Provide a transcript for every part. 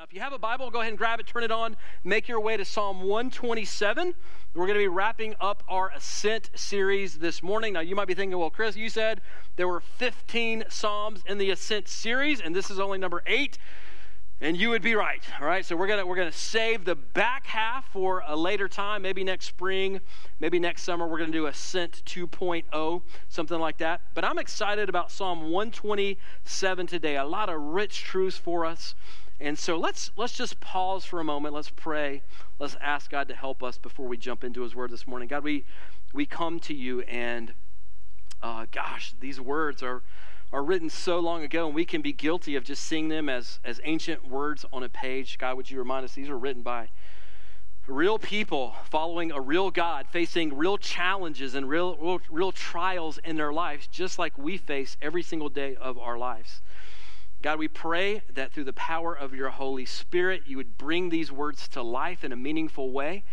Now, if you have a Bible, go ahead and grab it, turn it on, make your way to Psalm 127. We're going to be wrapping up our Ascent series this morning. Now, you might be thinking, well, Chris, you said there were 15 Psalms in the Ascent series, and this is only number eight. And you would be right, all right? So we're gonna we're gonna save the back half for a later time, maybe next spring, maybe next summer. We're gonna do Ascent 2.0, something like that. But I'm excited about Psalm 127 today. A lot of rich truths for us. And so let's let's just pause for a moment. Let's pray. Let's ask God to help us before we jump into His Word this morning. God, we we come to you, and uh, gosh, these words are are written so long ago, and we can be guilty of just seeing them as as ancient words on a page. God, would you remind us these are written by real people following a real God, facing real challenges and real, real, real trials in their lives, just like we face every single day of our lives. God, we pray that through the power of your Holy Spirit, you would bring these words to life in a meaningful way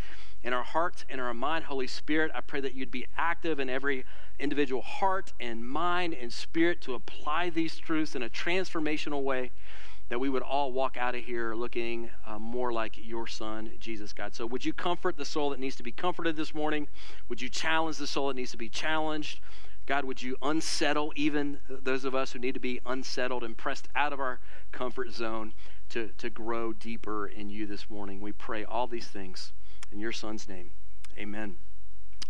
in our hearts and our mind. Holy Spirit, I pray that you'd be active in every individual heart and mind and spirit to apply these truths in a transformational way that we would all walk out of here looking uh, more like your son, Jesus, God. So, would you comfort the soul that needs to be comforted this morning? Would you challenge the soul that needs to be challenged? God, would you unsettle even those of us who need to be unsettled and pressed out of our comfort zone to, to grow deeper in you this morning? We pray all these things in your son's name. Amen.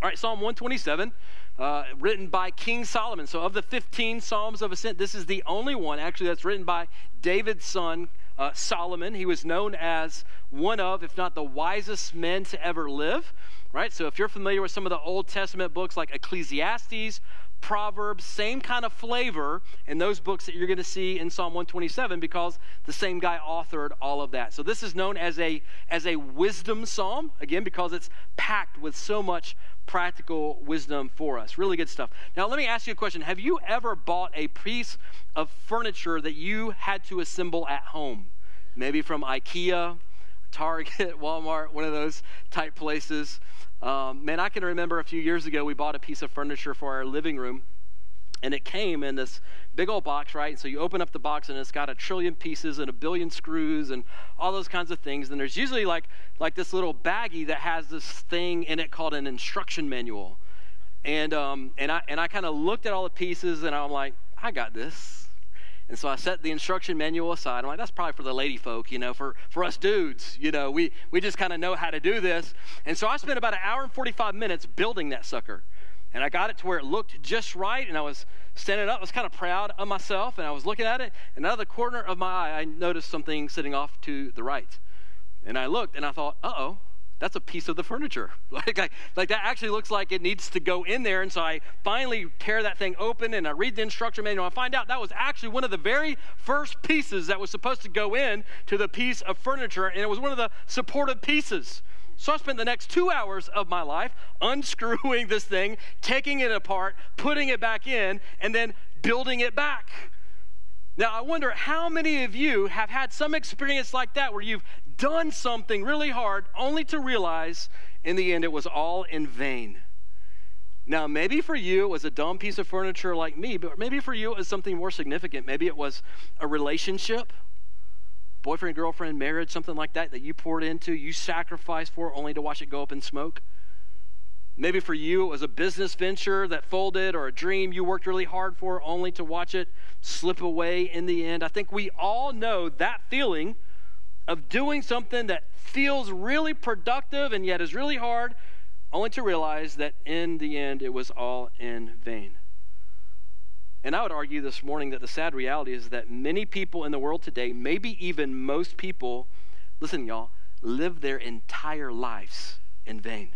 All right, Psalm 127, uh, written by King Solomon. So, of the 15 Psalms of Ascent, this is the only one actually that's written by David's son, uh, Solomon. He was known as one of, if not the wisest men to ever live, right? So, if you're familiar with some of the Old Testament books like Ecclesiastes Proverbs, same kind of flavor in those books that you're going to see in Psalm 127 because the same guy authored all of that. So this is known as a as a wisdom psalm again because it's packed with so much practical wisdom for us. Really good stuff. Now let me ask you a question. Have you ever bought a piece of furniture that you had to assemble at home? Maybe from IKEA, Target, Walmart, one of those type places. Um, man, I can remember a few years ago we bought a piece of furniture for our living room, and it came in this big old box, right? So you open up the box, and it's got a trillion pieces and a billion screws and all those kinds of things. And there's usually like like this little baggie that has this thing in it called an instruction manual. And um, and I and I kind of looked at all the pieces, and I'm like, I got this. And so I set the instruction manual aside. I'm like, that's probably for the lady folk, you know, for, for us dudes, you know, we, we just kind of know how to do this. And so I spent about an hour and 45 minutes building that sucker. And I got it to where it looked just right. And I was standing up, I was kind of proud of myself. And I was looking at it. And out of the corner of my eye, I noticed something sitting off to the right. And I looked and I thought, uh oh, that's a piece of the furniture. like, like, like, that actually looks like it needs to go in there. And so I finally tear that thing open and I read the instruction manual. And I find out that was actually one of the very first pieces that was supposed to go in to the piece of furniture, and it was one of the supportive pieces. So I spent the next two hours of my life unscrewing this thing, taking it apart, putting it back in, and then building it back. Now, I wonder how many of you have had some experience like that where you've done something really hard only to realize in the end it was all in vain. Now, maybe for you it was a dumb piece of furniture like me, but maybe for you it was something more significant. Maybe it was a relationship, boyfriend, girlfriend, marriage, something like that, that you poured into, you sacrificed for only to watch it go up in smoke. Maybe for you it was a business venture that folded or a dream you worked really hard for only to watch it slip away in the end. I think we all know that feeling of doing something that feels really productive and yet is really hard, only to realize that in the end it was all in vain. And I would argue this morning that the sad reality is that many people in the world today, maybe even most people, listen, y'all, live their entire lives in vain.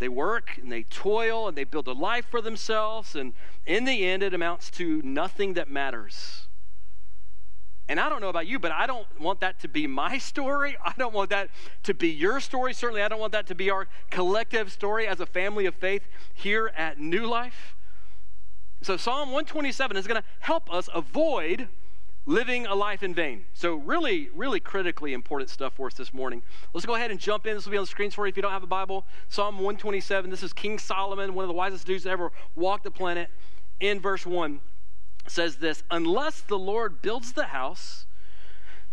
They work and they toil and they build a life for themselves, and in the end, it amounts to nothing that matters. And I don't know about you, but I don't want that to be my story. I don't want that to be your story. Certainly, I don't want that to be our collective story as a family of faith here at New Life. So, Psalm 127 is going to help us avoid living a life in vain. So, really, really critically important stuff for us this morning. Let's go ahead and jump in. This will be on the screens for you if you don't have a Bible. Psalm 127. This is King Solomon, one of the wisest dudes to ever walk the planet. In verse 1 says this Unless the Lord builds the house,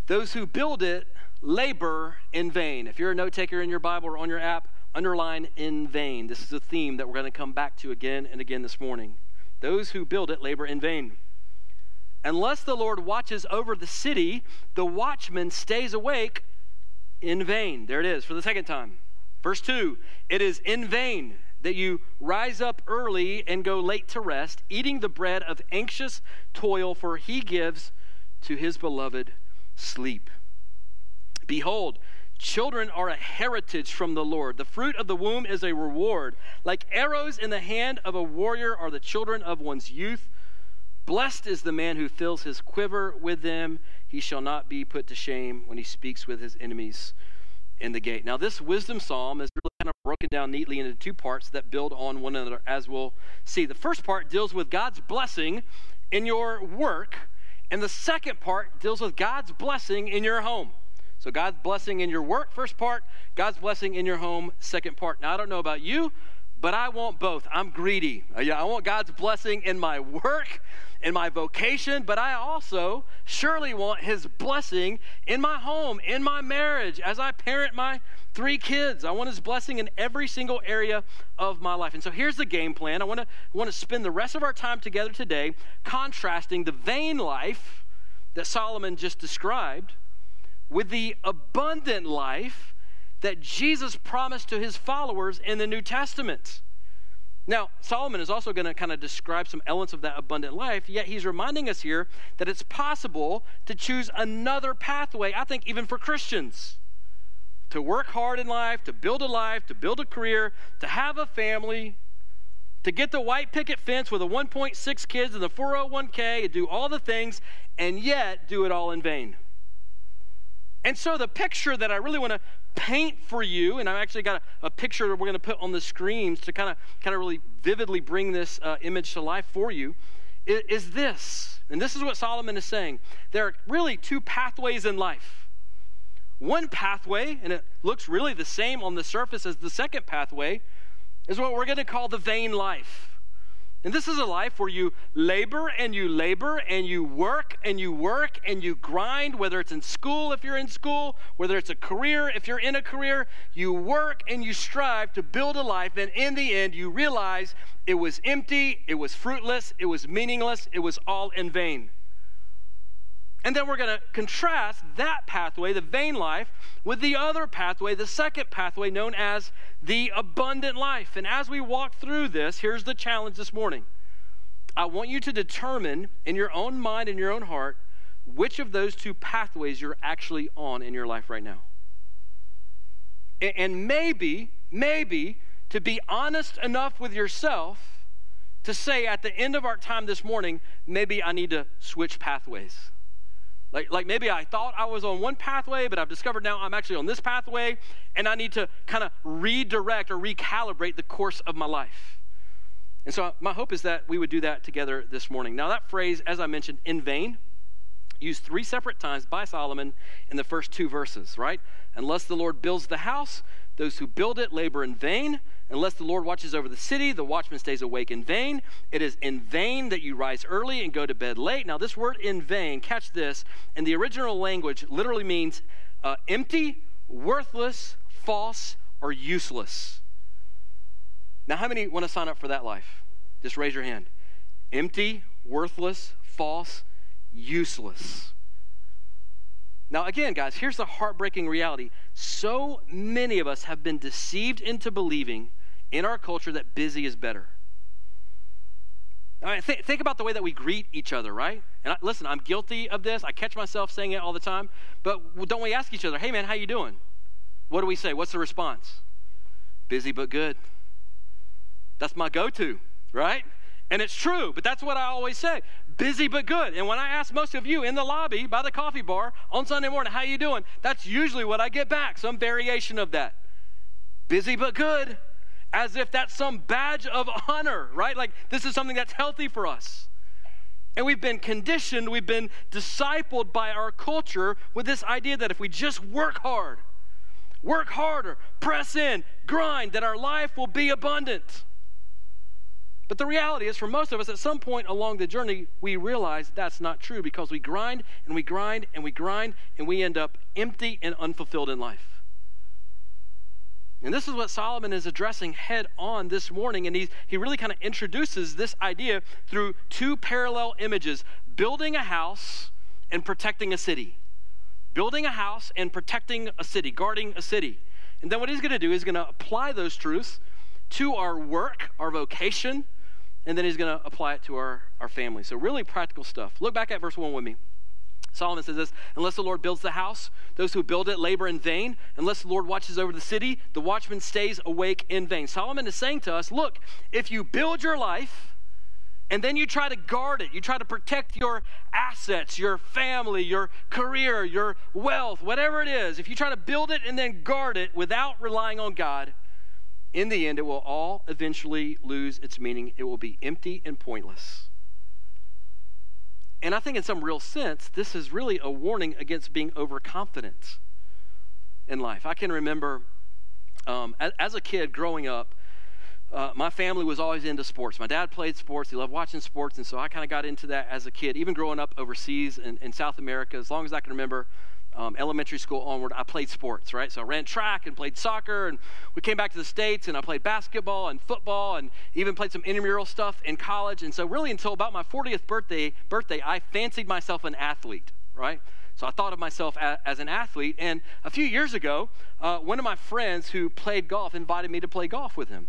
those who build it labor in vain. If you're a note taker in your Bible or on your app, underline in vain. This is a theme that we're going to come back to again and again this morning. Those who build it labor in vain. Unless the Lord watches over the city, the watchman stays awake in vain. There it is for the second time. Verse 2 It is in vain that you rise up early and go late to rest, eating the bread of anxious toil, for he gives to his beloved sleep. Behold, children are a heritage from the Lord. The fruit of the womb is a reward. Like arrows in the hand of a warrior are the children of one's youth. Blessed is the man who fills his quiver with them. He shall not be put to shame when he speaks with his enemies in the gate. Now, this wisdom psalm is broken down neatly into two parts that build on one another, as we'll see. The first part deals with God's blessing in your work, and the second part deals with God's blessing in your home. So, God's blessing in your work, first part, God's blessing in your home, second part. Now, I don't know about you, but I want both. I'm greedy. Uh, I want God's blessing in my work, in my vocation, but I also surely want His blessing in my home, in my marriage, as I parent my three kids. I want His blessing in every single area of my life. And so here's the game plan. I want to want to spend the rest of our time together today contrasting the vain life that Solomon just described with the abundant life that Jesus promised to his followers in the New Testament. Now, Solomon is also going to kind of describe some elements of that abundant life, yet he's reminding us here that it's possible to choose another pathway, I think, even for Christians. To work hard in life, to build a life, to build a career, to have a family, to get the white picket fence with the 1.6 kids and the 401k, and do all the things, and yet do it all in vain. And so, the picture that I really want to paint for you, and I've actually got a, a picture that we're going to put on the screens to kind of kind of really vividly bring this uh, image to life for you, is, is this. And this is what Solomon is saying. There are really two pathways in life. One pathway, and it looks really the same on the surface as the second pathway, is what we're going to call the vain life. And this is a life where you labor and you labor and you work and you work and you grind, whether it's in school if you're in school, whether it's a career if you're in a career. You work and you strive to build a life, and in the end, you realize it was empty, it was fruitless, it was meaningless, it was all in vain. And then we're going to contrast that pathway, the vain life, with the other pathway, the second pathway known as the abundant life. And as we walk through this, here's the challenge this morning. I want you to determine in your own mind and your own heart which of those two pathways you're actually on in your life right now. And maybe, maybe to be honest enough with yourself to say at the end of our time this morning, maybe I need to switch pathways. Like, like maybe I thought I was on one pathway, but I've discovered now I'm actually on this pathway, and I need to kind of redirect or recalibrate the course of my life. And so my hope is that we would do that together this morning. Now, that phrase, as I mentioned, in vain, used three separate times by Solomon in the first two verses, right? Unless the Lord builds the house, those who build it labor in vain. Unless the Lord watches over the city, the watchman stays awake in vain. It is in vain that you rise early and go to bed late. Now, this word in vain, catch this, in the original language literally means uh, empty, worthless, false, or useless. Now, how many want to sign up for that life? Just raise your hand. Empty, worthless, false, useless. Now, again, guys, here's the heartbreaking reality. So many of us have been deceived into believing in our culture that busy is better. I mean, th- think about the way that we greet each other, right? And I, listen, I'm guilty of this. I catch myself saying it all the time. But don't we ask each other, "Hey, man, how you doing?" What do we say? What's the response? Busy but good. That's my go-to, right? And it's true, but that's what I always say busy but good. And when I ask most of you in the lobby by the coffee bar on Sunday morning, how you doing? That's usually what I get back, some variation of that. Busy but good. As if that's some badge of honor, right? Like this is something that's healthy for us. And we've been conditioned, we've been discipled by our culture with this idea that if we just work hard, work harder, press in, grind, that our life will be abundant. But the reality is, for most of us, at some point along the journey, we realize that's not true because we grind and we grind and we grind and we end up empty and unfulfilled in life. And this is what Solomon is addressing head on this morning. And he, he really kind of introduces this idea through two parallel images building a house and protecting a city. Building a house and protecting a city, guarding a city. And then what he's going to do is going to apply those truths to our work, our vocation, and then he's going to apply it to our, our family. So, really practical stuff. Look back at verse 1 with me. Solomon says this Unless the Lord builds the house, those who build it labor in vain. Unless the Lord watches over the city, the watchman stays awake in vain. Solomon is saying to us look, if you build your life, and then you try to guard it, you try to protect your assets, your family, your career, your wealth, whatever it is, if you try to build it and then guard it without relying on God, in the end, it will all eventually lose its meaning. It will be empty and pointless. And I think, in some real sense, this is really a warning against being overconfident in life. I can remember um, as, as, a kid growing up, uh, my family was always into sports. My dad played sports, he loved watching sports, and so I kind of got into that as a kid. Even growing up overseas in, in South America, as long as I can remember, um, elementary school onward, I played sports, right? So I ran track and played soccer, and we came back to the States, and I played basketball and football, and even played some intramural stuff in college. And so, really, until about my 40th birthday, birthday I fancied myself an athlete, right? So I thought of myself as, an athlete. And a few years ago, uh, one of my friends who played golf invited me to play golf with him.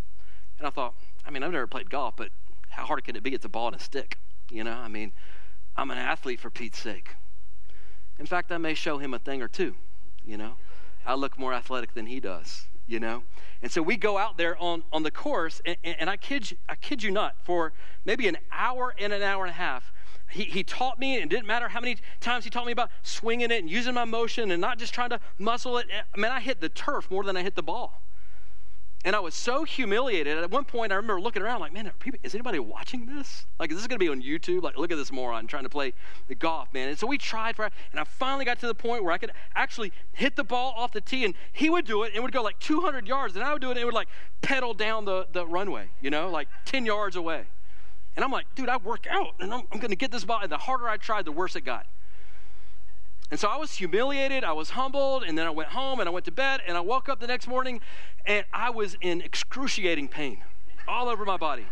And I thought, I mean, I've never played golf, but how hard can it be? It's a ball and a stick, you know? I mean, I'm an athlete for Pete's sake. In fact, I may show him a thing or two, you know. I look more athletic than he does, you know. And so we go out there on, on the course, and, and I, kid you, I kid you not, for maybe an hour and an hour and a half, he, he taught me, and it didn't matter how many times he taught me about swinging it and using my motion and not just trying to muscle it. I mean, I hit the turf more than I hit the ball. And I was so humiliated. At one point, I remember looking around like, man, people, is anybody watching this? Like, is this going to be on YouTube? Like, look at this moron trying to play the golf, man. And so we tried for, and I finally got to the point where I could actually hit the ball off the tee, and he would do it, and it would go like 200 yards, and I would do it, and it would like pedal down the, the runway, you know, like 10 yards away. And I'm like, dude, I work out, and I'm, I'm going to get this ball. And the harder I tried, the worse it got. And so I was humiliated, I was humbled, and then I went home and I went to bed, and I woke up the next morning and I was in excruciating pain all over my body.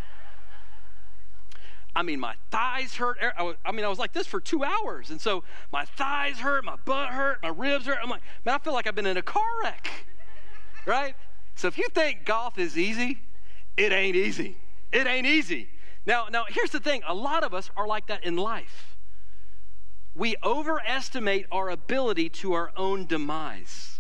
I mean, my thighs hurt. I mean, I was like this for two hours. And so my thighs hurt, my butt hurt, my ribs hurt. I'm like, man, I feel like I've been in a car wreck, right? So if you think golf is easy, it ain't easy. It ain't easy. Now, now here's the thing a lot of us are like that in life we overestimate our ability to our own demise.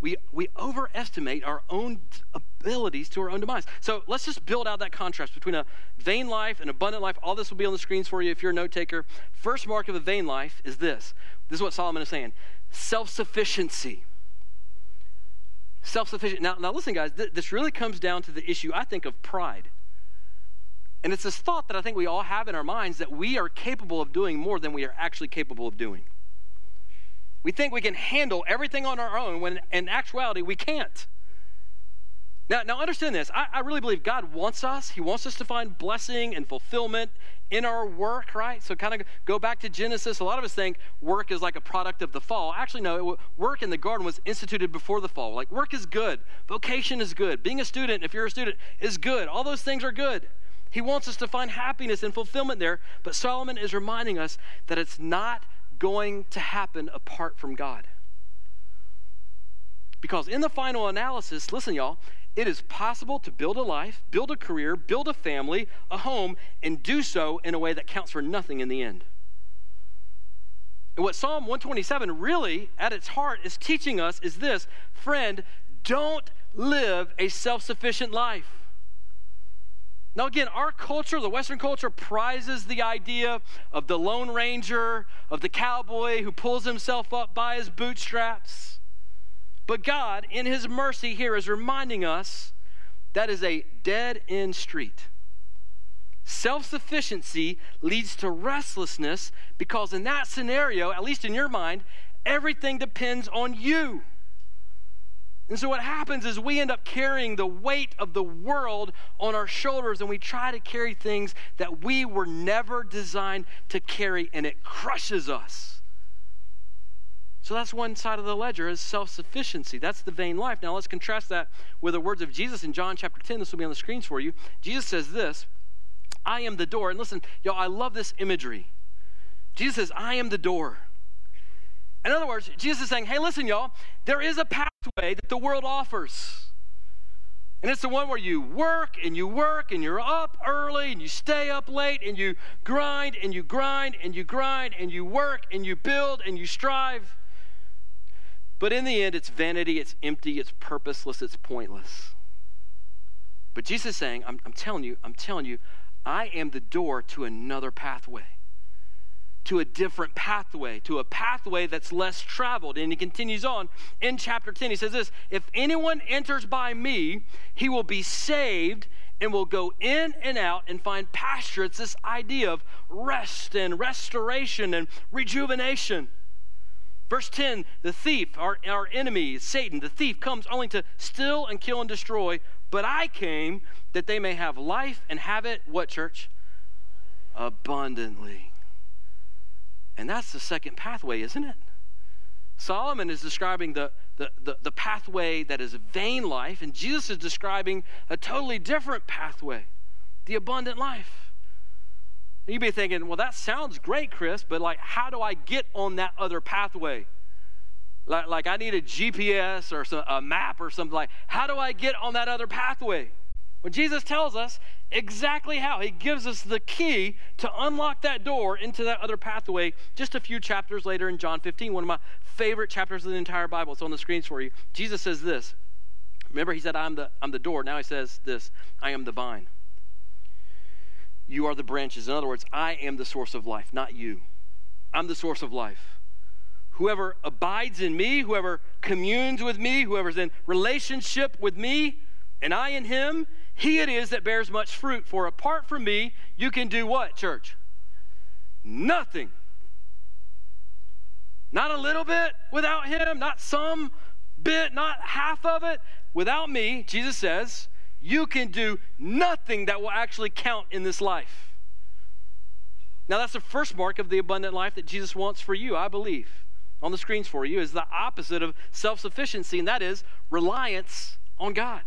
We, we overestimate our own abilities to our own demise. So let's just build out that contrast between a vain life and abundant life. All this will be on the screens for you if you're a note taker. First mark of a vain life is this this is what Solomon is saying self sufficiency. Self sufficient. Now, now, listen, guys, th- this really comes down to the issue, I think, of pride. And it's this thought that I think we all have in our minds that we are capable of doing more than we are actually capable of doing. We think we can handle everything on our own when in actuality we can't. Now, now understand this. I, I, really believe God wants us. He wants us to find blessing and fulfillment in our work, right? So, kind of go back to Genesis. A lot of us think work is like a product of the fall. Actually, no, work in the garden was instituted before the fall. Like, work is good, vocation is good, being a student, if you're a student, is good. All those things are good. He wants us to find happiness and fulfillment there, but Solomon is reminding us that it's not going to happen apart from God. Because in the final analysis, listen, y'all, it is possible to build a life, build a career, build a family, a home, and do so in a way that counts for nothing in the end. And what Psalm 127 really, at its heart, is teaching us is this friend, don't live a self sufficient life. Now, again, our culture, the Western culture, prizes the idea of the Lone Ranger, of the cowboy who pulls himself up by his bootstraps. But God, in His mercy, here is reminding us that is a dead end street. Self sufficiency leads to restlessness because, in that scenario, at least in your mind, everything depends on you. And so what happens is we end up carrying the weight of the world on our shoulders and we try to carry things that we were never designed to carry and it crushes us. So that's one side of the ledger is self-sufficiency. That's the vain life. Now let's contrast that with the words of Jesus in John chapter 10. This will be on the screens for you. Jesus says this, I am the door. And listen, y'all, I love this imagery. Jesus says, I am the door. In other words, Jesus is saying, hey, listen, y'all, there is a pathway that the world offers. And it's the one where you work and you work and you're up early and you stay up late and you grind and you grind and you grind and you work and you build and you strive. But in the end, it's vanity, it's empty, it's purposeless, it's pointless. But Jesus is saying, I'm, I'm telling you, I'm telling you, I am the door to another pathway to a different pathway, to a pathway that's less traveled. And he continues on in chapter 10. He says this If anyone enters by me, he will be saved and will go in and out and find pasture. It's this idea of rest and restoration and rejuvenation. Verse 10 the thief, our, our enemy, Satan, the thief comes only to steal and kill and destroy, but I came that they may have life and have it, what, church? Abundantly. And that's the second pathway, isn't it? Solomon is describing the, the, the, the, pathway that is vain life, and Jesus is describing a totally different pathway, the abundant life. And you'd be thinking, well, that sounds great, Chris, but like, how do I get on that other pathway? Like, like I need a GPS or some, a map or something like, how do I get on that other pathway? Jesus tells us exactly how, he gives us the key to unlock that door into that other pathway just a few chapters later in John 15, one of my favorite chapters of the entire Bible. It's on the screens for you. Jesus says this. Remember, he said, I'm the, I'm the door. Now he says this I am the vine. You are the branches. In other words, I am the source of life, not you. I'm the source of life. Whoever abides in me, whoever communes with me, whoever's in relationship with me, and I in him, he it is that bears much fruit. For apart from me, you can do what, church? Nothing. Not a little bit without him, not some bit, not half of it. Without me, Jesus says, you can do nothing that will actually count in this life. Now, that's the first mark of the abundant life that Jesus wants for you, I believe. On the screens for you is the opposite of self sufficiency, and that is reliance on God.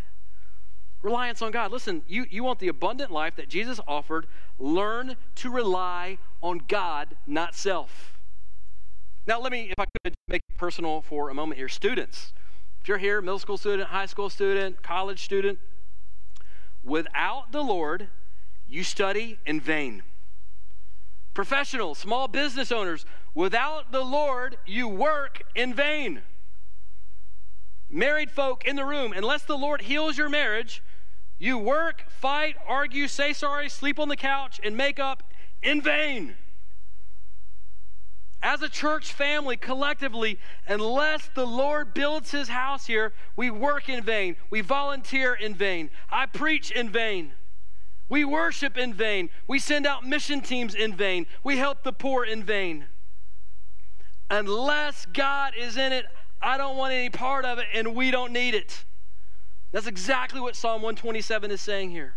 Reliance on God. Listen, you, you want the abundant life that Jesus offered. Learn to rely on God, not self. Now, let me, if I could, make it personal for a moment here. Students, if you're here, middle school student, high school student, college student, without the Lord, you study in vain. Professionals, small business owners, without the Lord, you work in vain. Married folk in the room, unless the Lord heals your marriage, you work, fight, argue, say sorry, sleep on the couch, and make up in vain. As a church family, collectively, unless the Lord builds his house here, we work in vain. We volunteer in vain. I preach in vain. We worship in vain. We send out mission teams in vain. We help the poor in vain. Unless God is in it, I don't want any part of it, and we don't need it. That's exactly what Psalm 127 is saying here.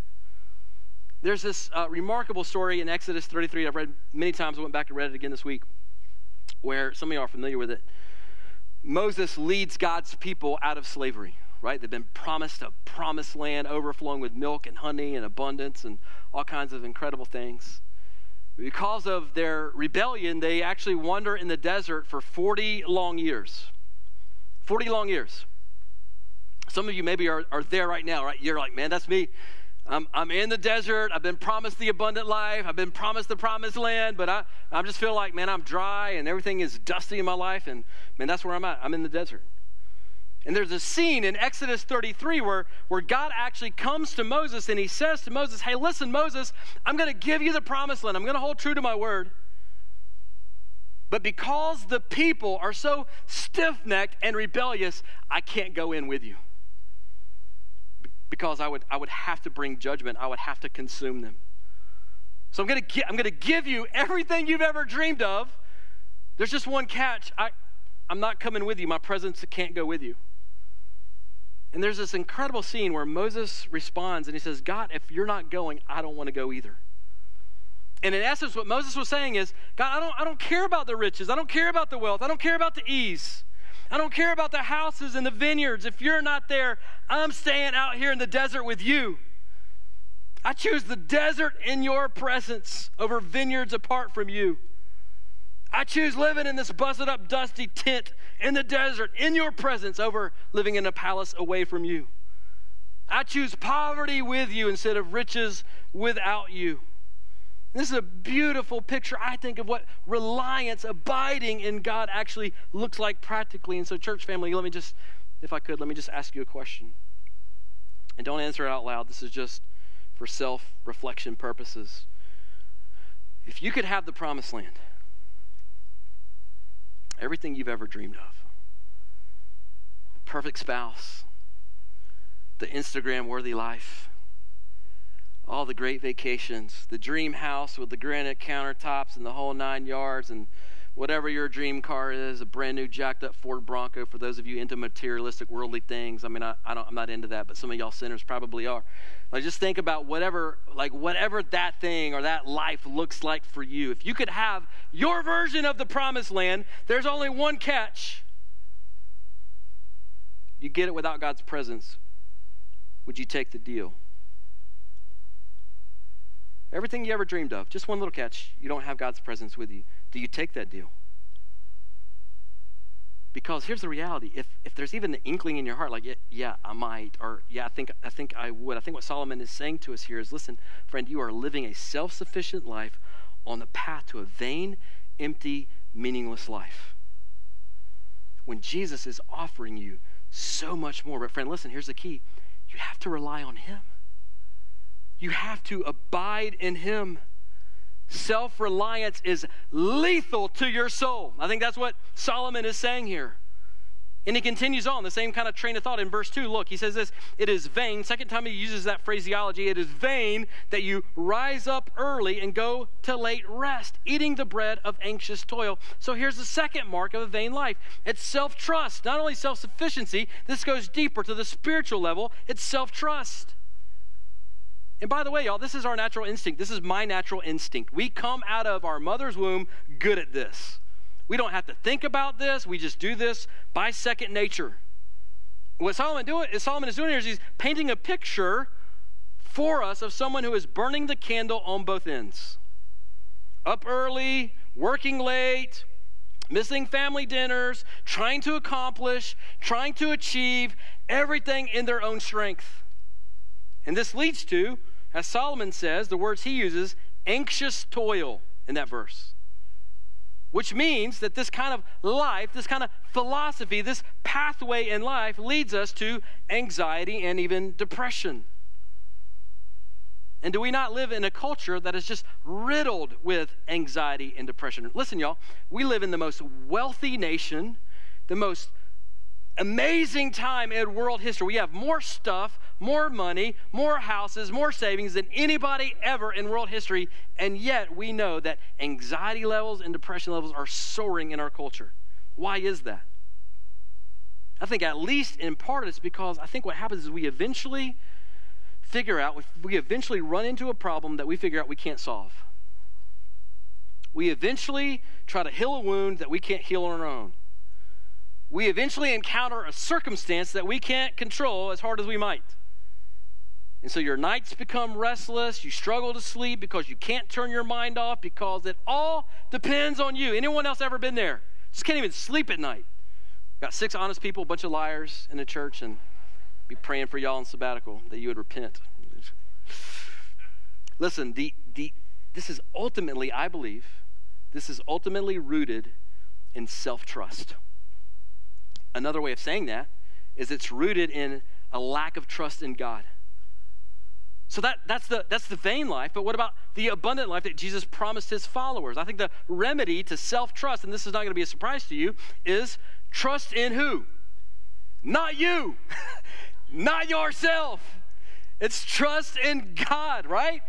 There's this uh, remarkable story in Exodus 33 I've read many times. I went back and read it again this week, where some of you are familiar with it. Moses leads God's people out of slavery, right? They've been promised a promised land overflowing with milk and honey and abundance and all kinds of incredible things. Because of their rebellion, they actually wander in the desert for 40 long years. 40 long years. Some of you maybe are, are there right now, right? You're like, man, that's me. I'm, I'm in the desert. I've been promised the abundant life. I've been promised the promised land, but I, I just feel like, man, I'm dry and everything is dusty in my life. And, man, that's where I'm at. I'm in the desert. And there's a scene in Exodus 33 where, where God actually comes to Moses and he says to Moses, Hey, listen, Moses, I'm going to give you the promised land. I'm going to hold true to my word. But because the people are so stiff necked and rebellious, I can't go in with you because I would, I would have to bring judgment, I would have to consume them. So I'm going to I'm going to give you everything you've ever dreamed of. There's just one catch. I, I'm not coming with you. My presence can't go with you. And there's this incredible scene where Moses responds and he says, God, if you're not going, I don't want to go either. And in essence, what Moses was saying is, God, I don't, I don't care about the riches. I don't care about the wealth. I don't care about the ease. I don't care about the houses and the vineyards. If you're not there, I'm staying out here in the desert with you. I choose the desert in your presence over vineyards apart from you. I choose living in this busted up, dusty tent in the desert in your presence over living in a palace away from you. I choose poverty with you instead of riches without you. This is a beautiful picture, I think, of what reliance, abiding in God actually looks like practically. And so, church family, let me just, if I could, let me just ask you a question. And don't answer it out loud. This is just for self reflection purposes. If you could have the promised land, everything you've ever dreamed of, the perfect spouse, the Instagram worthy life, all the great vacations, the dream house with the granite countertops and the whole nine yards, and whatever your dream car is, a brand new jacked up Ford Bronco for those of you into materialistic worldly things. I mean, I, I don't, I'm not into that, but some of y'all sinners probably are. Like, just think about whatever, like whatever that thing or that life looks like for you. If you could have your version of the promised land, there's only one catch. You get it without God's presence. Would you take the deal? Everything you ever dreamed of, just one little catch, you don't have God's presence with you. Do you take that deal? Because here's the reality. If, if there's even an inkling in your heart, like, yeah, yeah, I might, or yeah, I think, I think I would. I think what Solomon is saying to us here is listen, friend, you are living a self sufficient life on the path to a vain, empty, meaningless life. When Jesus is offering you so much more. But, friend, listen, here's the key you have to rely on Him. You have to abide in Him. Self reliance is lethal to your soul. I think that's what Solomon is saying here. And he continues on the same kind of train of thought in verse 2. Look, he says this It is vain. Second time he uses that phraseology. It is vain that you rise up early and go to late rest, eating the bread of anxious toil. So here's the second mark of a vain life it's self trust. Not only self sufficiency, this goes deeper to the spiritual level, it's self trust. And by the way, y'all, this is our natural instinct. This is my natural instinct. We come out of our mother's womb good at this. We don't have to think about this. We just do this by second nature. What Solomon, do, Solomon is doing here is he's painting a picture for us of someone who is burning the candle on both ends. Up early, working late, missing family dinners, trying to accomplish, trying to achieve everything in their own strength. And this leads to as Solomon says, the words he uses, anxious toil in that verse. Which means that this kind of life, this kind of philosophy, this pathway in life leads us to anxiety and even depression. And do we not live in a culture that is just riddled with anxiety and depression? Listen, y'all, we live in the most wealthy nation, the most amazing time in world history. We have more stuff, more money, more houses, more savings than anybody ever in world history, and yet we know that anxiety levels and depression levels are soaring in our culture. Why is that? I think at least in part it's because I think what happens is we eventually figure out, we eventually run into a problem that we figure out we can't solve. We eventually try to heal a wound that we can't heal on our own we eventually encounter a circumstance that we can't control as hard as we might. And so your nights become restless, you struggle to sleep because you can't turn your mind off because it all depends on you. Anyone else ever been there? Just can't even sleep at night. Got six honest people, a bunch of liars in the church, and be praying for y'all in sabbatical that you would repent. Listen, the, the, this is ultimately, I believe, this is ultimately rooted in self trust. Another way of saying that is it's rooted in a lack of trust in God. So that, that's, the, that's the vain life, but what about the abundant life that Jesus promised his followers? I think the remedy to self trust, and this is not going to be a surprise to you, is trust in who? Not you, not yourself. It's trust in God, right?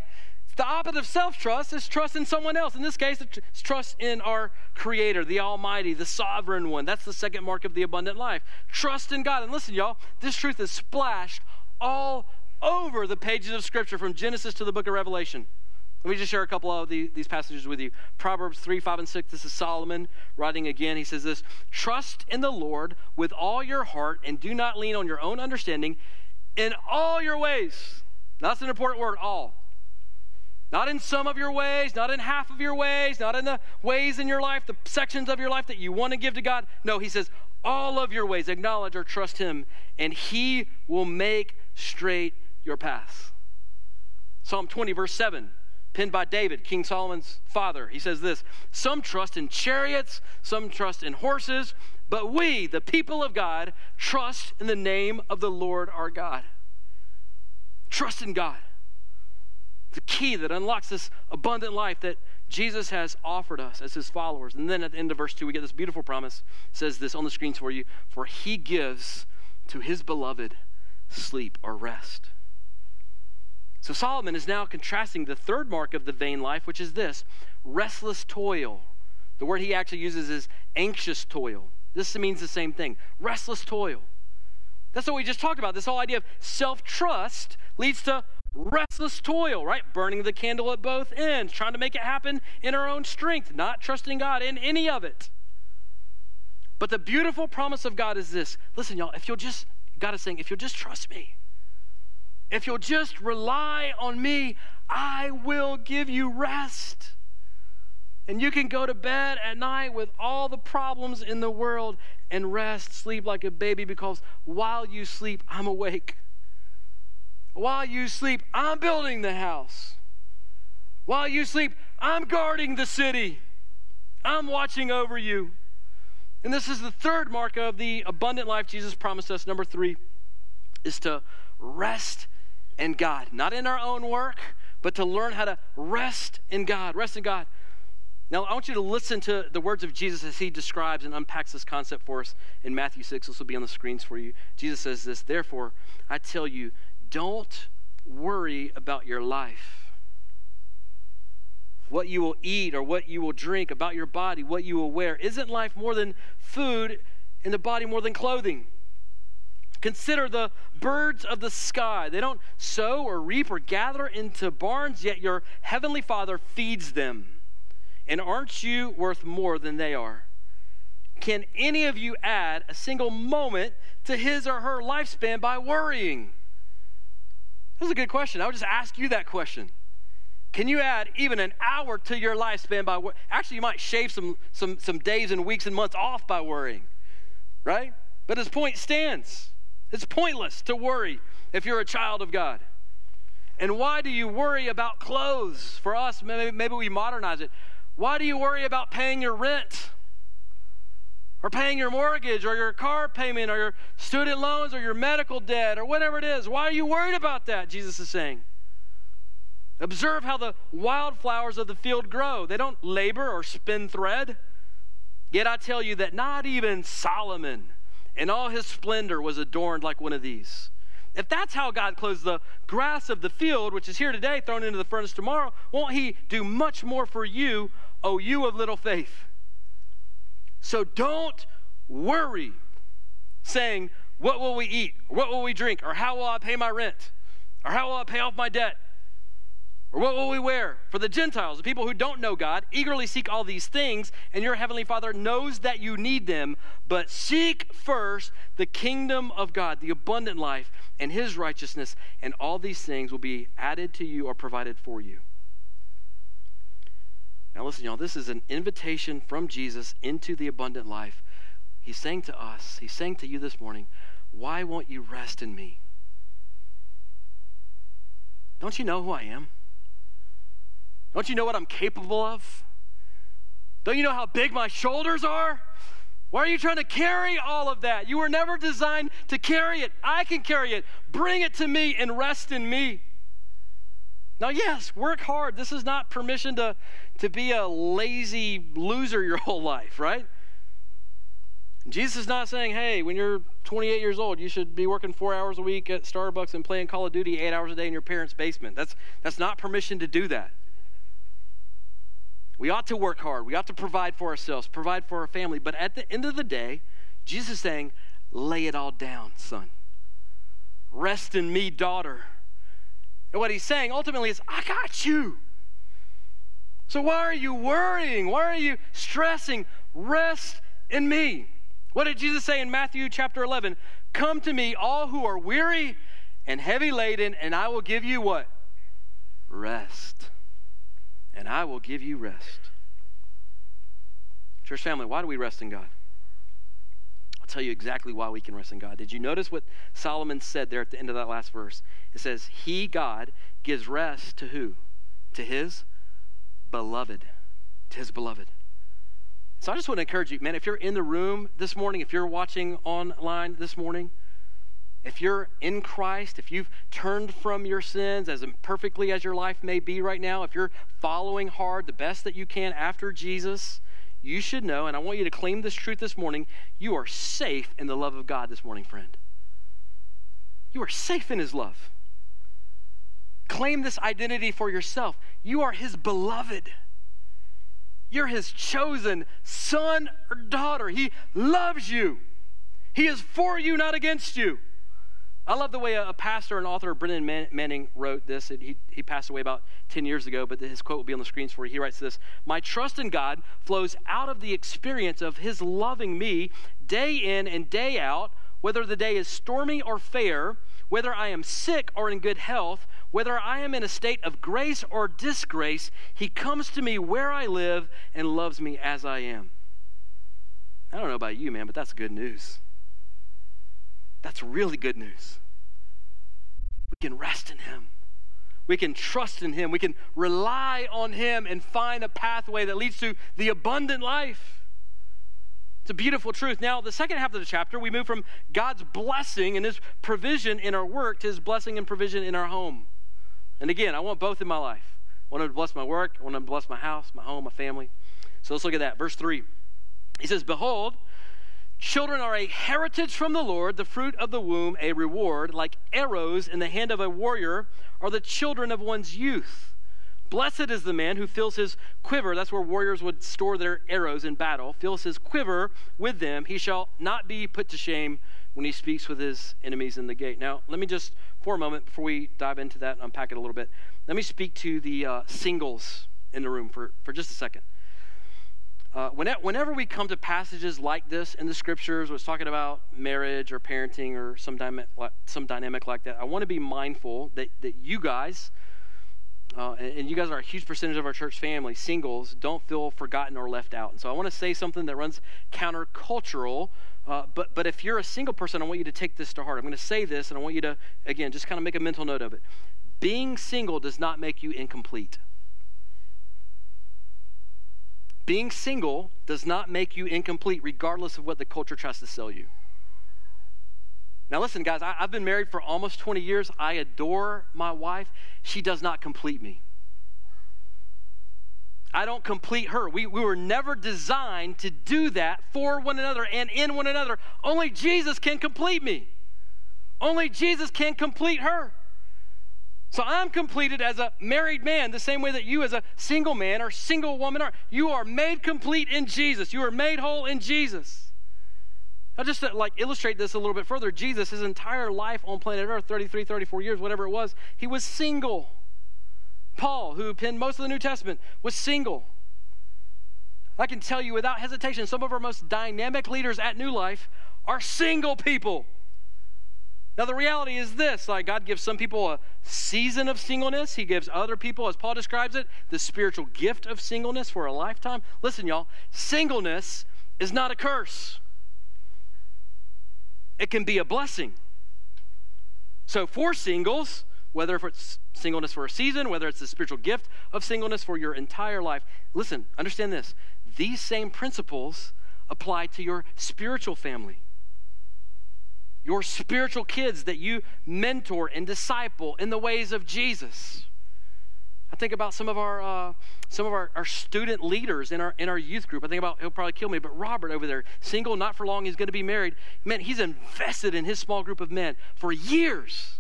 The opposite of self trust is trust in someone else. In this case, it's trust in our Creator, the Almighty, the Sovereign One. That's the second mark of the abundant life. Trust in God. And listen, y'all, this truth is splashed all over the pages of Scripture from Genesis to the book of Revelation. Let me just share a couple of the, these passages with you. Proverbs 3, 5, and 6. This is Solomon writing again. He says this Trust in the Lord with all your heart and do not lean on your own understanding in all your ways. That's an important word, all. Not in some of your ways, not in half of your ways, not in the ways in your life, the sections of your life that you want to give to God. No, he says, all of your ways, acknowledge or trust him, and he will make straight your paths. Psalm 20, verse 7 penned by David, King Solomon's father. He says this Some trust in chariots, some trust in horses, but we, the people of God, trust in the name of the Lord our God. Trust in God. The key that unlocks this abundant life that Jesus has offered us as his followers. And then at the end of verse 2, we get this beautiful promise. It says this on the screens for you For he gives to his beloved sleep or rest. So Solomon is now contrasting the third mark of the vain life, which is this restless toil. The word he actually uses is anxious toil. This means the same thing restless toil. That's what we just talked about. This whole idea of self trust leads to restless toil, right? Burning the candle at both ends, trying to make it happen in our own strength, not trusting God in any of it. But the beautiful promise of God is this listen, y'all, if you'll just, God is saying, if you'll just trust me, if you'll just rely on me, I will give you rest. And you can go to bed at night with all the problems in the world and rest, sleep like a baby, because while you sleep, I'm awake. While you sleep, I'm building the house. While you sleep, I'm guarding the city. I'm watching over you. And this is the third mark of the abundant life Jesus promised us. Number three is to rest in God, not in our own work, but to learn how to rest in God. Rest in God. Now, I want you to listen to the words of Jesus as he describes and unpacks this concept for us in Matthew 6. This will be on the screens for you. Jesus says this Therefore, I tell you, don't worry about your life. What you will eat or what you will drink, about your body, what you will wear. Isn't life more than food and the body more than clothing? Consider the birds of the sky. They don't sow or reap or gather into barns, yet your heavenly Father feeds them. And aren't you worth more than they are? Can any of you add a single moment to his or her lifespan by worrying? That's a good question. I would just ask you that question. Can you add even an hour to your lifespan by? Actually, you might shave some, some, some days and weeks and months off by worrying, right? But his point stands. It's pointless to worry if you're a child of God. And why do you worry about clothes? For us, maybe, maybe we modernize it. Why do you worry about paying your rent? Or paying your mortgage or your car payment or your student loans or your medical debt or whatever it is. Why are you worried about that? Jesus is saying. Observe how the wildflowers of the field grow. They don't labor or spin thread. Yet I tell you that not even Solomon in all his splendor was adorned like one of these. If that's how God clothes the grass of the field, which is here today, thrown into the furnace tomorrow, won't he do much more for you, O you of little faith? So don't worry, saying, What will we eat? What will we drink? Or how will I pay my rent? Or how will I pay off my debt? Or what will we wear? For the Gentiles, the people who don't know God, eagerly seek all these things, and your heavenly Father knows that you need them. But seek first the kingdom of God, the abundant life, and his righteousness, and all these things will be added to you or provided for you. Now, listen, y'all, this is an invitation from Jesus into the abundant life. He's saying to us, He's saying to you this morning, why won't you rest in me? Don't you know who I am? Don't you know what I'm capable of? Don't you know how big my shoulders are? Why are you trying to carry all of that? You were never designed to carry it. I can carry it. Bring it to me and rest in me. Now, yes, work hard. This is not permission to, to be a lazy loser your whole life, right? Jesus is not saying, hey, when you're 28 years old, you should be working four hours a week at Starbucks and playing Call of Duty eight hours a day in your parents' basement. That's, that's not permission to do that. We ought to work hard. We ought to provide for ourselves, provide for our family. But at the end of the day, Jesus is saying, lay it all down, son. Rest in me, daughter. And what he's saying ultimately is, I got you. So why are you worrying? Why are you stressing? Rest in me. What did Jesus say in Matthew chapter 11? Come to me, all who are weary and heavy laden, and I will give you what? Rest. And I will give you rest. Church family, why do we rest in God? I'll tell you exactly why we can rest in God. Did you notice what Solomon said there at the end of that last verse? It says, He, God, gives rest to who? To his beloved. To his beloved. So I just want to encourage you, man, if you're in the room this morning, if you're watching online this morning, if you're in Christ, if you've turned from your sins as imperfectly as your life may be right now, if you're following hard the best that you can after Jesus, you should know, and I want you to claim this truth this morning you are safe in the love of God this morning, friend. You are safe in His love. Claim this identity for yourself. You are His beloved. You're his chosen son or daughter. He loves you. He is for you, not against you. I love the way a, pastor and author, Brennan Manning, wrote this. He, he passed away about 10 years ago, but his quote will be on the screens for you. He writes this My trust in God flows out of the experience of his loving me day in and day out, whether the day is stormy or fair, whether I am sick or in good health, whether I am in a state of grace or disgrace, He comes to me where I live and loves me as I am. I don't know about you, man, but that's good news. That's really good news. We can rest in Him. We can trust in Him. We can rely on Him and find a pathway that leads to the abundant life. It's a beautiful truth. Now, the second half of the chapter, we move from God's blessing and His provision in our work to His blessing and provision in our home. And again, I want both in my life. I want to bless my work. I want to bless my house, my home, my family. So let's look at that. Verse 3. He says, Behold, children are a heritage from the Lord, the fruit of the womb, a reward. Like arrows in the hand of a warrior are the children of one's youth. Blessed is the man who fills his quiver, that's where warriors would store their arrows in battle, fills his quiver with them. He shall not be put to shame when he speaks with his enemies in the gate. Now, let me just, for a moment, before we dive into that and unpack it a little bit, let me speak to the uh, singles in the room for, for just a second. Uh, whenever we come to passages like this in the scriptures, it's talking about marriage or parenting or some, dyma- some dynamic like that, I want to be mindful that, that you guys, uh, and you guys are a huge percentage of our church family, singles, don't feel forgotten or left out. And so I want to say something that runs countercultural uh, but, but if you're a single person, I want you to take this to heart. I'm going to say this, and I want you to, again, just kind of make a mental note of it. Being single does not make you incomplete. Being single does not make you incomplete, regardless of what the culture tries to sell you. Now, listen, guys, I, I've been married for almost 20 years. I adore my wife. She does not complete me. I don't complete her. We, we were never designed to do that for one another and in one another. Only Jesus can complete me. Only Jesus can complete her. So I'm completed as a married man, the same way that you, as a single man or single woman, are. You are made complete in Jesus. You are made whole in Jesus. I'll just to, like illustrate this a little bit further. Jesus, his entire life on planet Earth, 33, 34 years, whatever it was, he was single. Paul, who penned most of the New Testament, was single. I can tell you without hesitation, some of our most dynamic leaders at New Life are single people. Now, the reality is this like, God gives some people a season of singleness. He gives other people, as Paul describes it, the spiritual gift of singleness for a lifetime. Listen, y'all, singleness is not a curse, it can be a blessing. So, for singles, whether it's singleness for a season, whether it's the spiritual gift of singleness for your entire life. Listen, understand this. These same principles apply to your spiritual family. Your spiritual kids that you mentor and disciple in the ways of Jesus. I think about some of our uh, some of our, our student leaders in our in our youth group. I think about he'll probably kill me, but Robert over there, single, not for long, he's going to be married. Man, he's invested in his small group of men for years.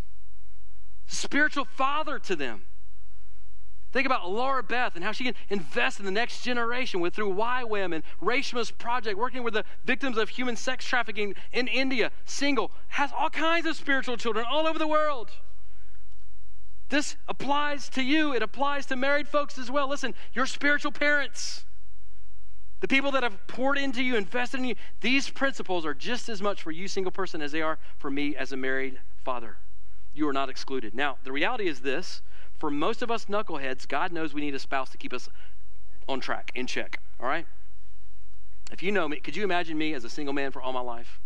Spiritual father to them. Think about Laura Beth and how she can invest in the next generation with through YWAM and Reshma's project, working with the victims of human sex trafficking in India, single, has all kinds of spiritual children all over the world. This applies to you, it applies to married folks as well. Listen, your spiritual parents, the people that have poured into you, invested in you, these principles are just as much for you, single person, as they are for me as a married father. You are not excluded. Now, the reality is this for most of us knuckleheads, God knows we need a spouse to keep us on track, in check, all right? If you know me, could you imagine me as a single man for all my life?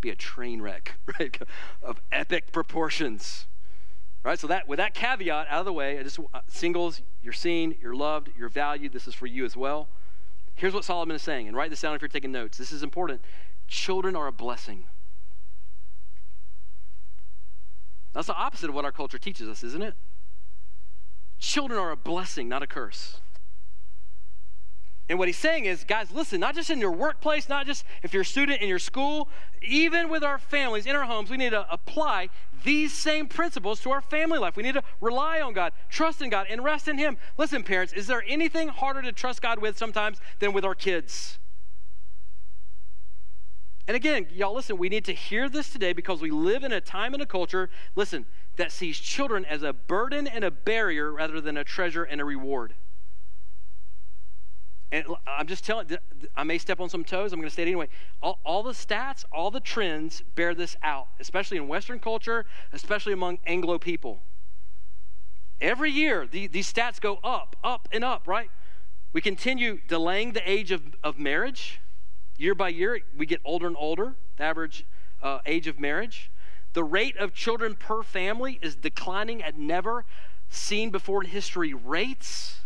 Be a train wreck, right? Of epic proportions. Right? So that with that caveat out of the way, I just uh, singles, you're seen, you're loved, you're valued. This is for you as well. Here's what Solomon is saying, and write this down if you're taking notes. This is important. Children are a blessing. That's the opposite of what our culture teaches us, isn't it? Children are a blessing, not a curse. And what he's saying is, guys, listen, not just in your workplace, not just if you're a student in your school, even with our families, in our homes, we need to apply these same principles to our family life. We need to rely on God, trust in God, and rest in Him. Listen, parents, is there anything harder to trust God with sometimes than with our kids? And again, y'all, listen, we need to hear this today because we live in a time and a culture, listen, that sees children as a burden and a barrier rather than a treasure and a reward. And I'm just telling, I may step on some toes. I'm going to say it anyway. All, all, the stats, all the trends bear this out, especially in Western culture, especially among Anglo people. Every year, the, these stats go up, up, and up, right? We continue delaying the age of, of marriage. Year by year, we get older and older, the average uh, age of marriage. The rate of children per family is declining at never seen before in history rates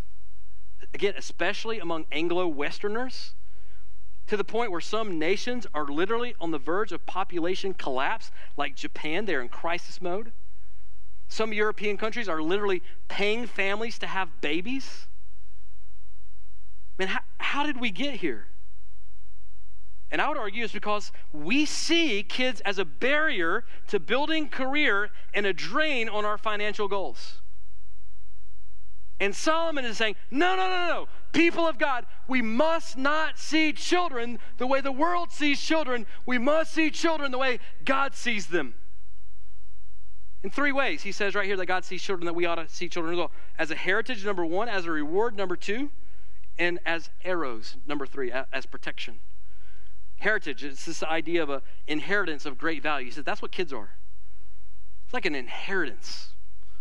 again, especially among Anglo Westerners, to the point where some nations are literally on the verge of population collapse, like Japan, they're in crisis mode. Some European countries are literally paying families to have babies. Man, how, how did we get here? And I would argue it's because we see kids as a barrier to building career and a drain on our financial goals. And Solomon is saying, no, no, no, no. People of God, we must not see children the way the world sees children. We must see children the way God sees them. In three ways, he says right here that God sees children, that we ought to see children as well. As a heritage, number one, as a reward, number two, and as arrows, number three, as protection. Heritage, it's this idea of an inheritance of great value. He says that's what kids are. It's like an inheritance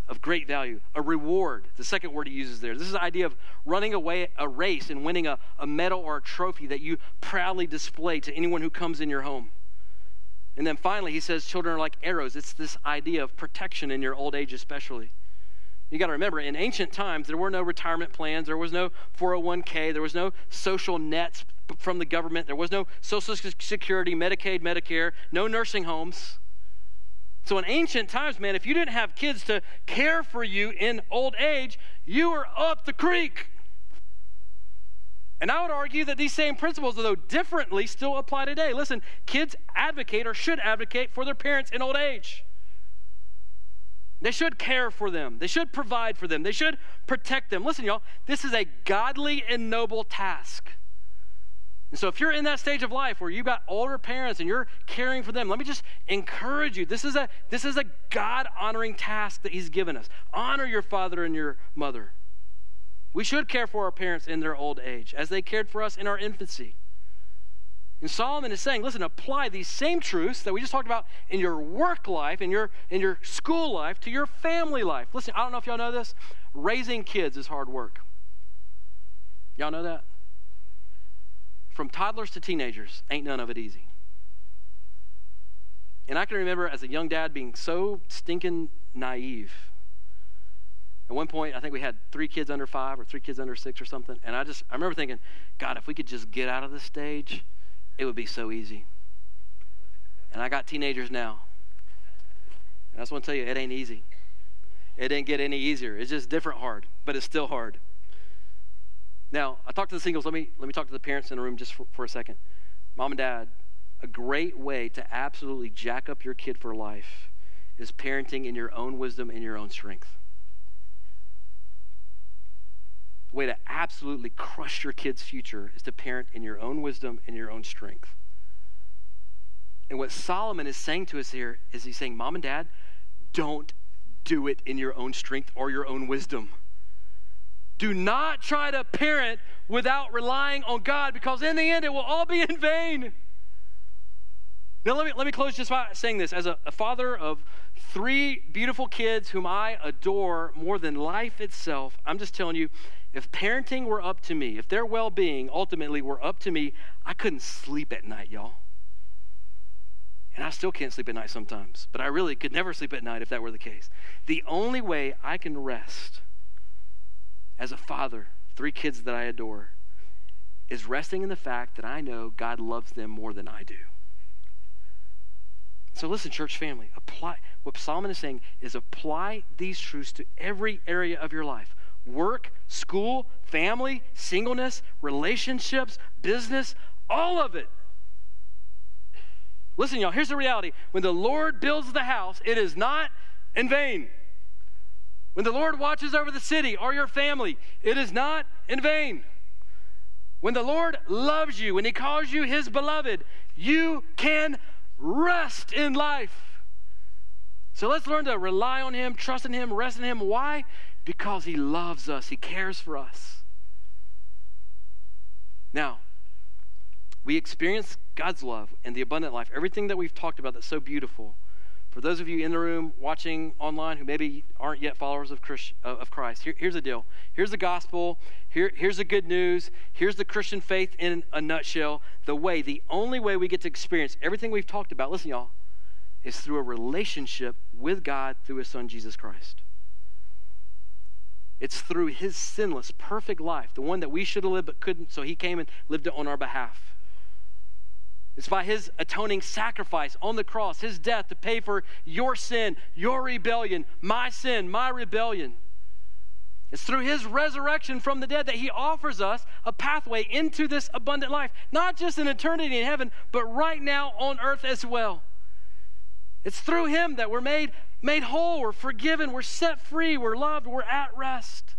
of great value, a reward. The second word he uses there. This is the idea of running away a race and winning a, a medal or a trophy that you proudly display to anyone who comes in your home. And then finally, he says children are like arrows. It's this idea of protection in your old age, especially. You got to remember, in ancient times, there were no retirement plans, there was no 401k, there was no social nets from the government, there was no Social Security, Medicaid, Medicare, no nursing homes. So in ancient times, man, if you didn't have kids to care for you in old age, you were up the creek. And I would argue that these same principles, although differently, still apply today. Listen, kids advocate or should advocate for their parents in old age. They should care for them. They should provide for them. They should protect them. Listen, y'all, this is a godly and noble task. And so, if you're in that stage of life where you've got older parents and you're caring for them, let me just encourage you. This is a, this is a God honoring task that He's given us. Honor your father and your mother. We should care for our parents in their old age as they cared for us in our infancy. And Solomon is saying, listen, apply these same truths that we just talked about in your work life, in your, in your school life, to your family life. Listen, I don't know if y'all know this. Raising kids is hard work. Y'all know that? from toddlers to teenagers, ain't none of it easy. And I can remember as a young dad being so stinking naive. At one point, I think we had three kids under five or three kids under six or something. And I just, I remember thinking, God, if we could just get out of this stage, it would be so easy. And I got teenagers now. And I just want to tell you, it ain't easy. It didn't get any easier. It's just different hard, but it's still hard. Now, I talked to the singles. Let me, let me talk to the parents in the room just for, for a second. Mom and dad, a great way to absolutely jack up your kid for life is parenting in your own wisdom and your own strength. Way to absolutely crush your kid's future is to parent in your own wisdom and your own strength. And what Solomon is saying to us here is he's saying, Mom and Dad, don't do it in your own strength or your own wisdom. Do not try to parent without relying on God because in the end it will all be in vain. Now, let me, let me close just by saying this. As a, a father of three beautiful kids whom I adore more than life itself, I'm just telling you, if parenting were up to me, if their well being ultimately were up to me, I couldn't sleep at night, y'all. And I still can't sleep at night sometimes, but I really could never sleep at night if that were the case. The only way I can rest as a father, three kids that I adore, is resting in the fact that I know God loves them more than I do. So listen, church family, apply what Solomon is saying is apply these truths to every area of your life. Work, school, family, singleness, relationships, business, all of it. Listen, y'all, here's the reality. When the Lord builds the house, it is not in vain. When the Lord watches over the city or your family, it is not in vain. When the Lord loves you, when He calls you His beloved, you can rest in life. So let's learn to rely on Him, trust in Him, rest in Him. Why? Because He loves us, He cares for us. Now, we experience God's love and the abundant life, everything that we've talked about that's so beautiful. For those of you in the room watching online who maybe aren't yet followers of, Christ, uh, of Christ, here, here's the deal. Here's the gospel. Here, here's the good news. Here's the Christian faith in a nutshell. The way, the only way we get to experience everything we've talked about, listen, y'all, is through a relationship with God through His Son, Jesus Christ. It's through His sinless, perfect life, the one that we should have lived but couldn't, so He came and lived it on our behalf. It's by his atoning sacrifice on the cross, his death to pay for your sin, your rebellion, my sin, my rebellion. It's through his resurrection from the dead that he offers us a pathway into this abundant life, not just in eternity in heaven, but right now on earth as well. It's through him that we're made, made whole, we're forgiven, we're set free, we're loved, we're at rest.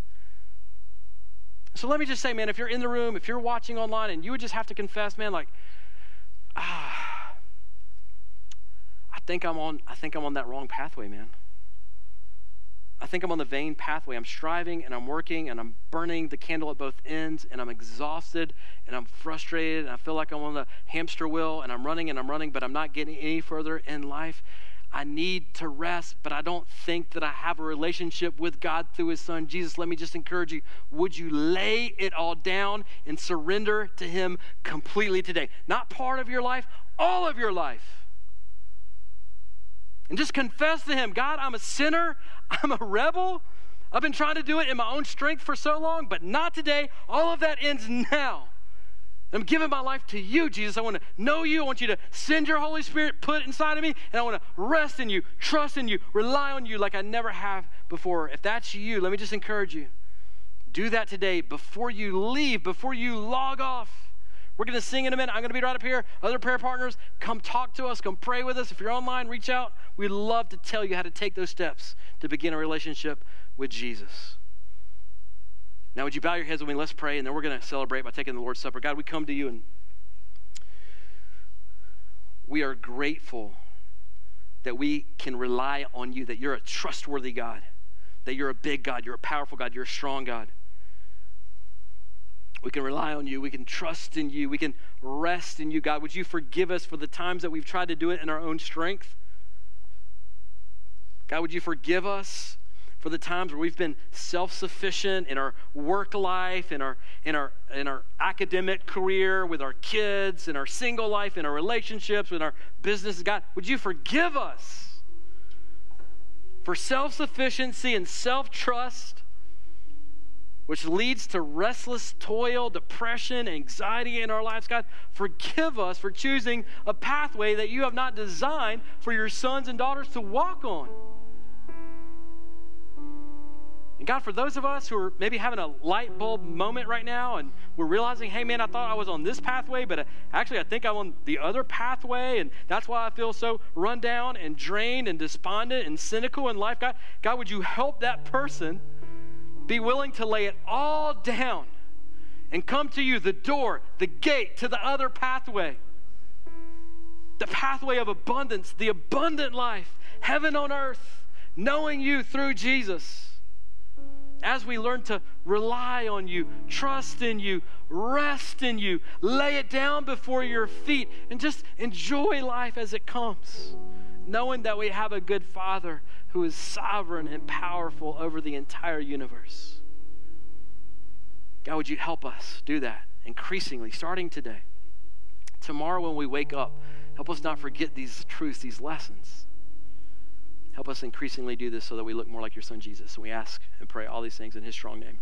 So let me just say, man, if you're in the room, if you're watching online, and you would just have to confess, man, like, ah, I think I'm on, I think I'm on that wrong pathway, man. I think I'm on the vain pathway. I'm striving and I'm working and I'm burning the candle at both ends and I'm exhausted and I'm frustrated and I feel like I'm on the hamster wheel and I'm running and I'm running, but I'm not getting any further in life. I need to rest, but I don't think that I have a relationship with God through His Son Jesus. Let me just encourage you would you lay it all down and surrender to Him completely today? Not part of your life, all of your life. And just confess to Him God, I'm a sinner, I'm a rebel. I've been trying to do it in my own strength for so long, but not today. All of that ends now. I'm giving my life to you, Jesus. I want to know you. I want you to send your Holy Spirit, put it inside of me, and I want to rest in you, trust in you, rely on you like I never have before. If that's you, let me just encourage you. Do that today before you leave, before you log off. We're going to sing in a minute. I'm going to be right up here. Other prayer partners, come talk to us, come pray with us. If you're online, reach out. We'd love to tell you how to take those steps to begin a relationship with Jesus. Now, would you bow your heads with me? Let's pray, and then we're going to celebrate by taking the Lord's Supper. God, we come to you and we are grateful that we can rely on you, that you're a trustworthy God, that you're a big God, you're a powerful God, you're a strong God. We can rely on you. We can trust in you. We can rest in you, God. Would you forgive us for the times that we've tried to do it in our own strength? God, would you forgive us for the times where we've been self-sufficient in our work life, in our in our in our academic career, with our kids, in our single life, in our relationships, with our business. God, would you forgive us for self-sufficiency and self-trust? Which leads to restless toil, depression, anxiety in our lives. God, forgive us for choosing a pathway that you have not designed for your sons and daughters to walk on. And God, for those of us who are maybe having a light bulb moment right now and we're realizing, hey, man, I thought I was on this pathway, but uh, actually I think I'm on the other pathway, and that's why I feel so run down and drained and despondent and cynical in life. God, God, would you help that person be willing to lay it all down and come to you, the door, the gate to the other pathway? The pathway of abundance, the abundant life, heaven on earth, knowing you through Jesus as we learn to rely on you, trust in you, rest in you, lay it down before your feet, and just enjoy life as it comes, knowing that we have a good Father who is sovereign and powerful over the entire universe. God, would you help us do that increasingly, starting today? Tomorrow, when we wake up, help us not forget these truths, these lessons. Help us increasingly do this so that we look more like your son Jesus. And we ask and pray all these things in his strong name.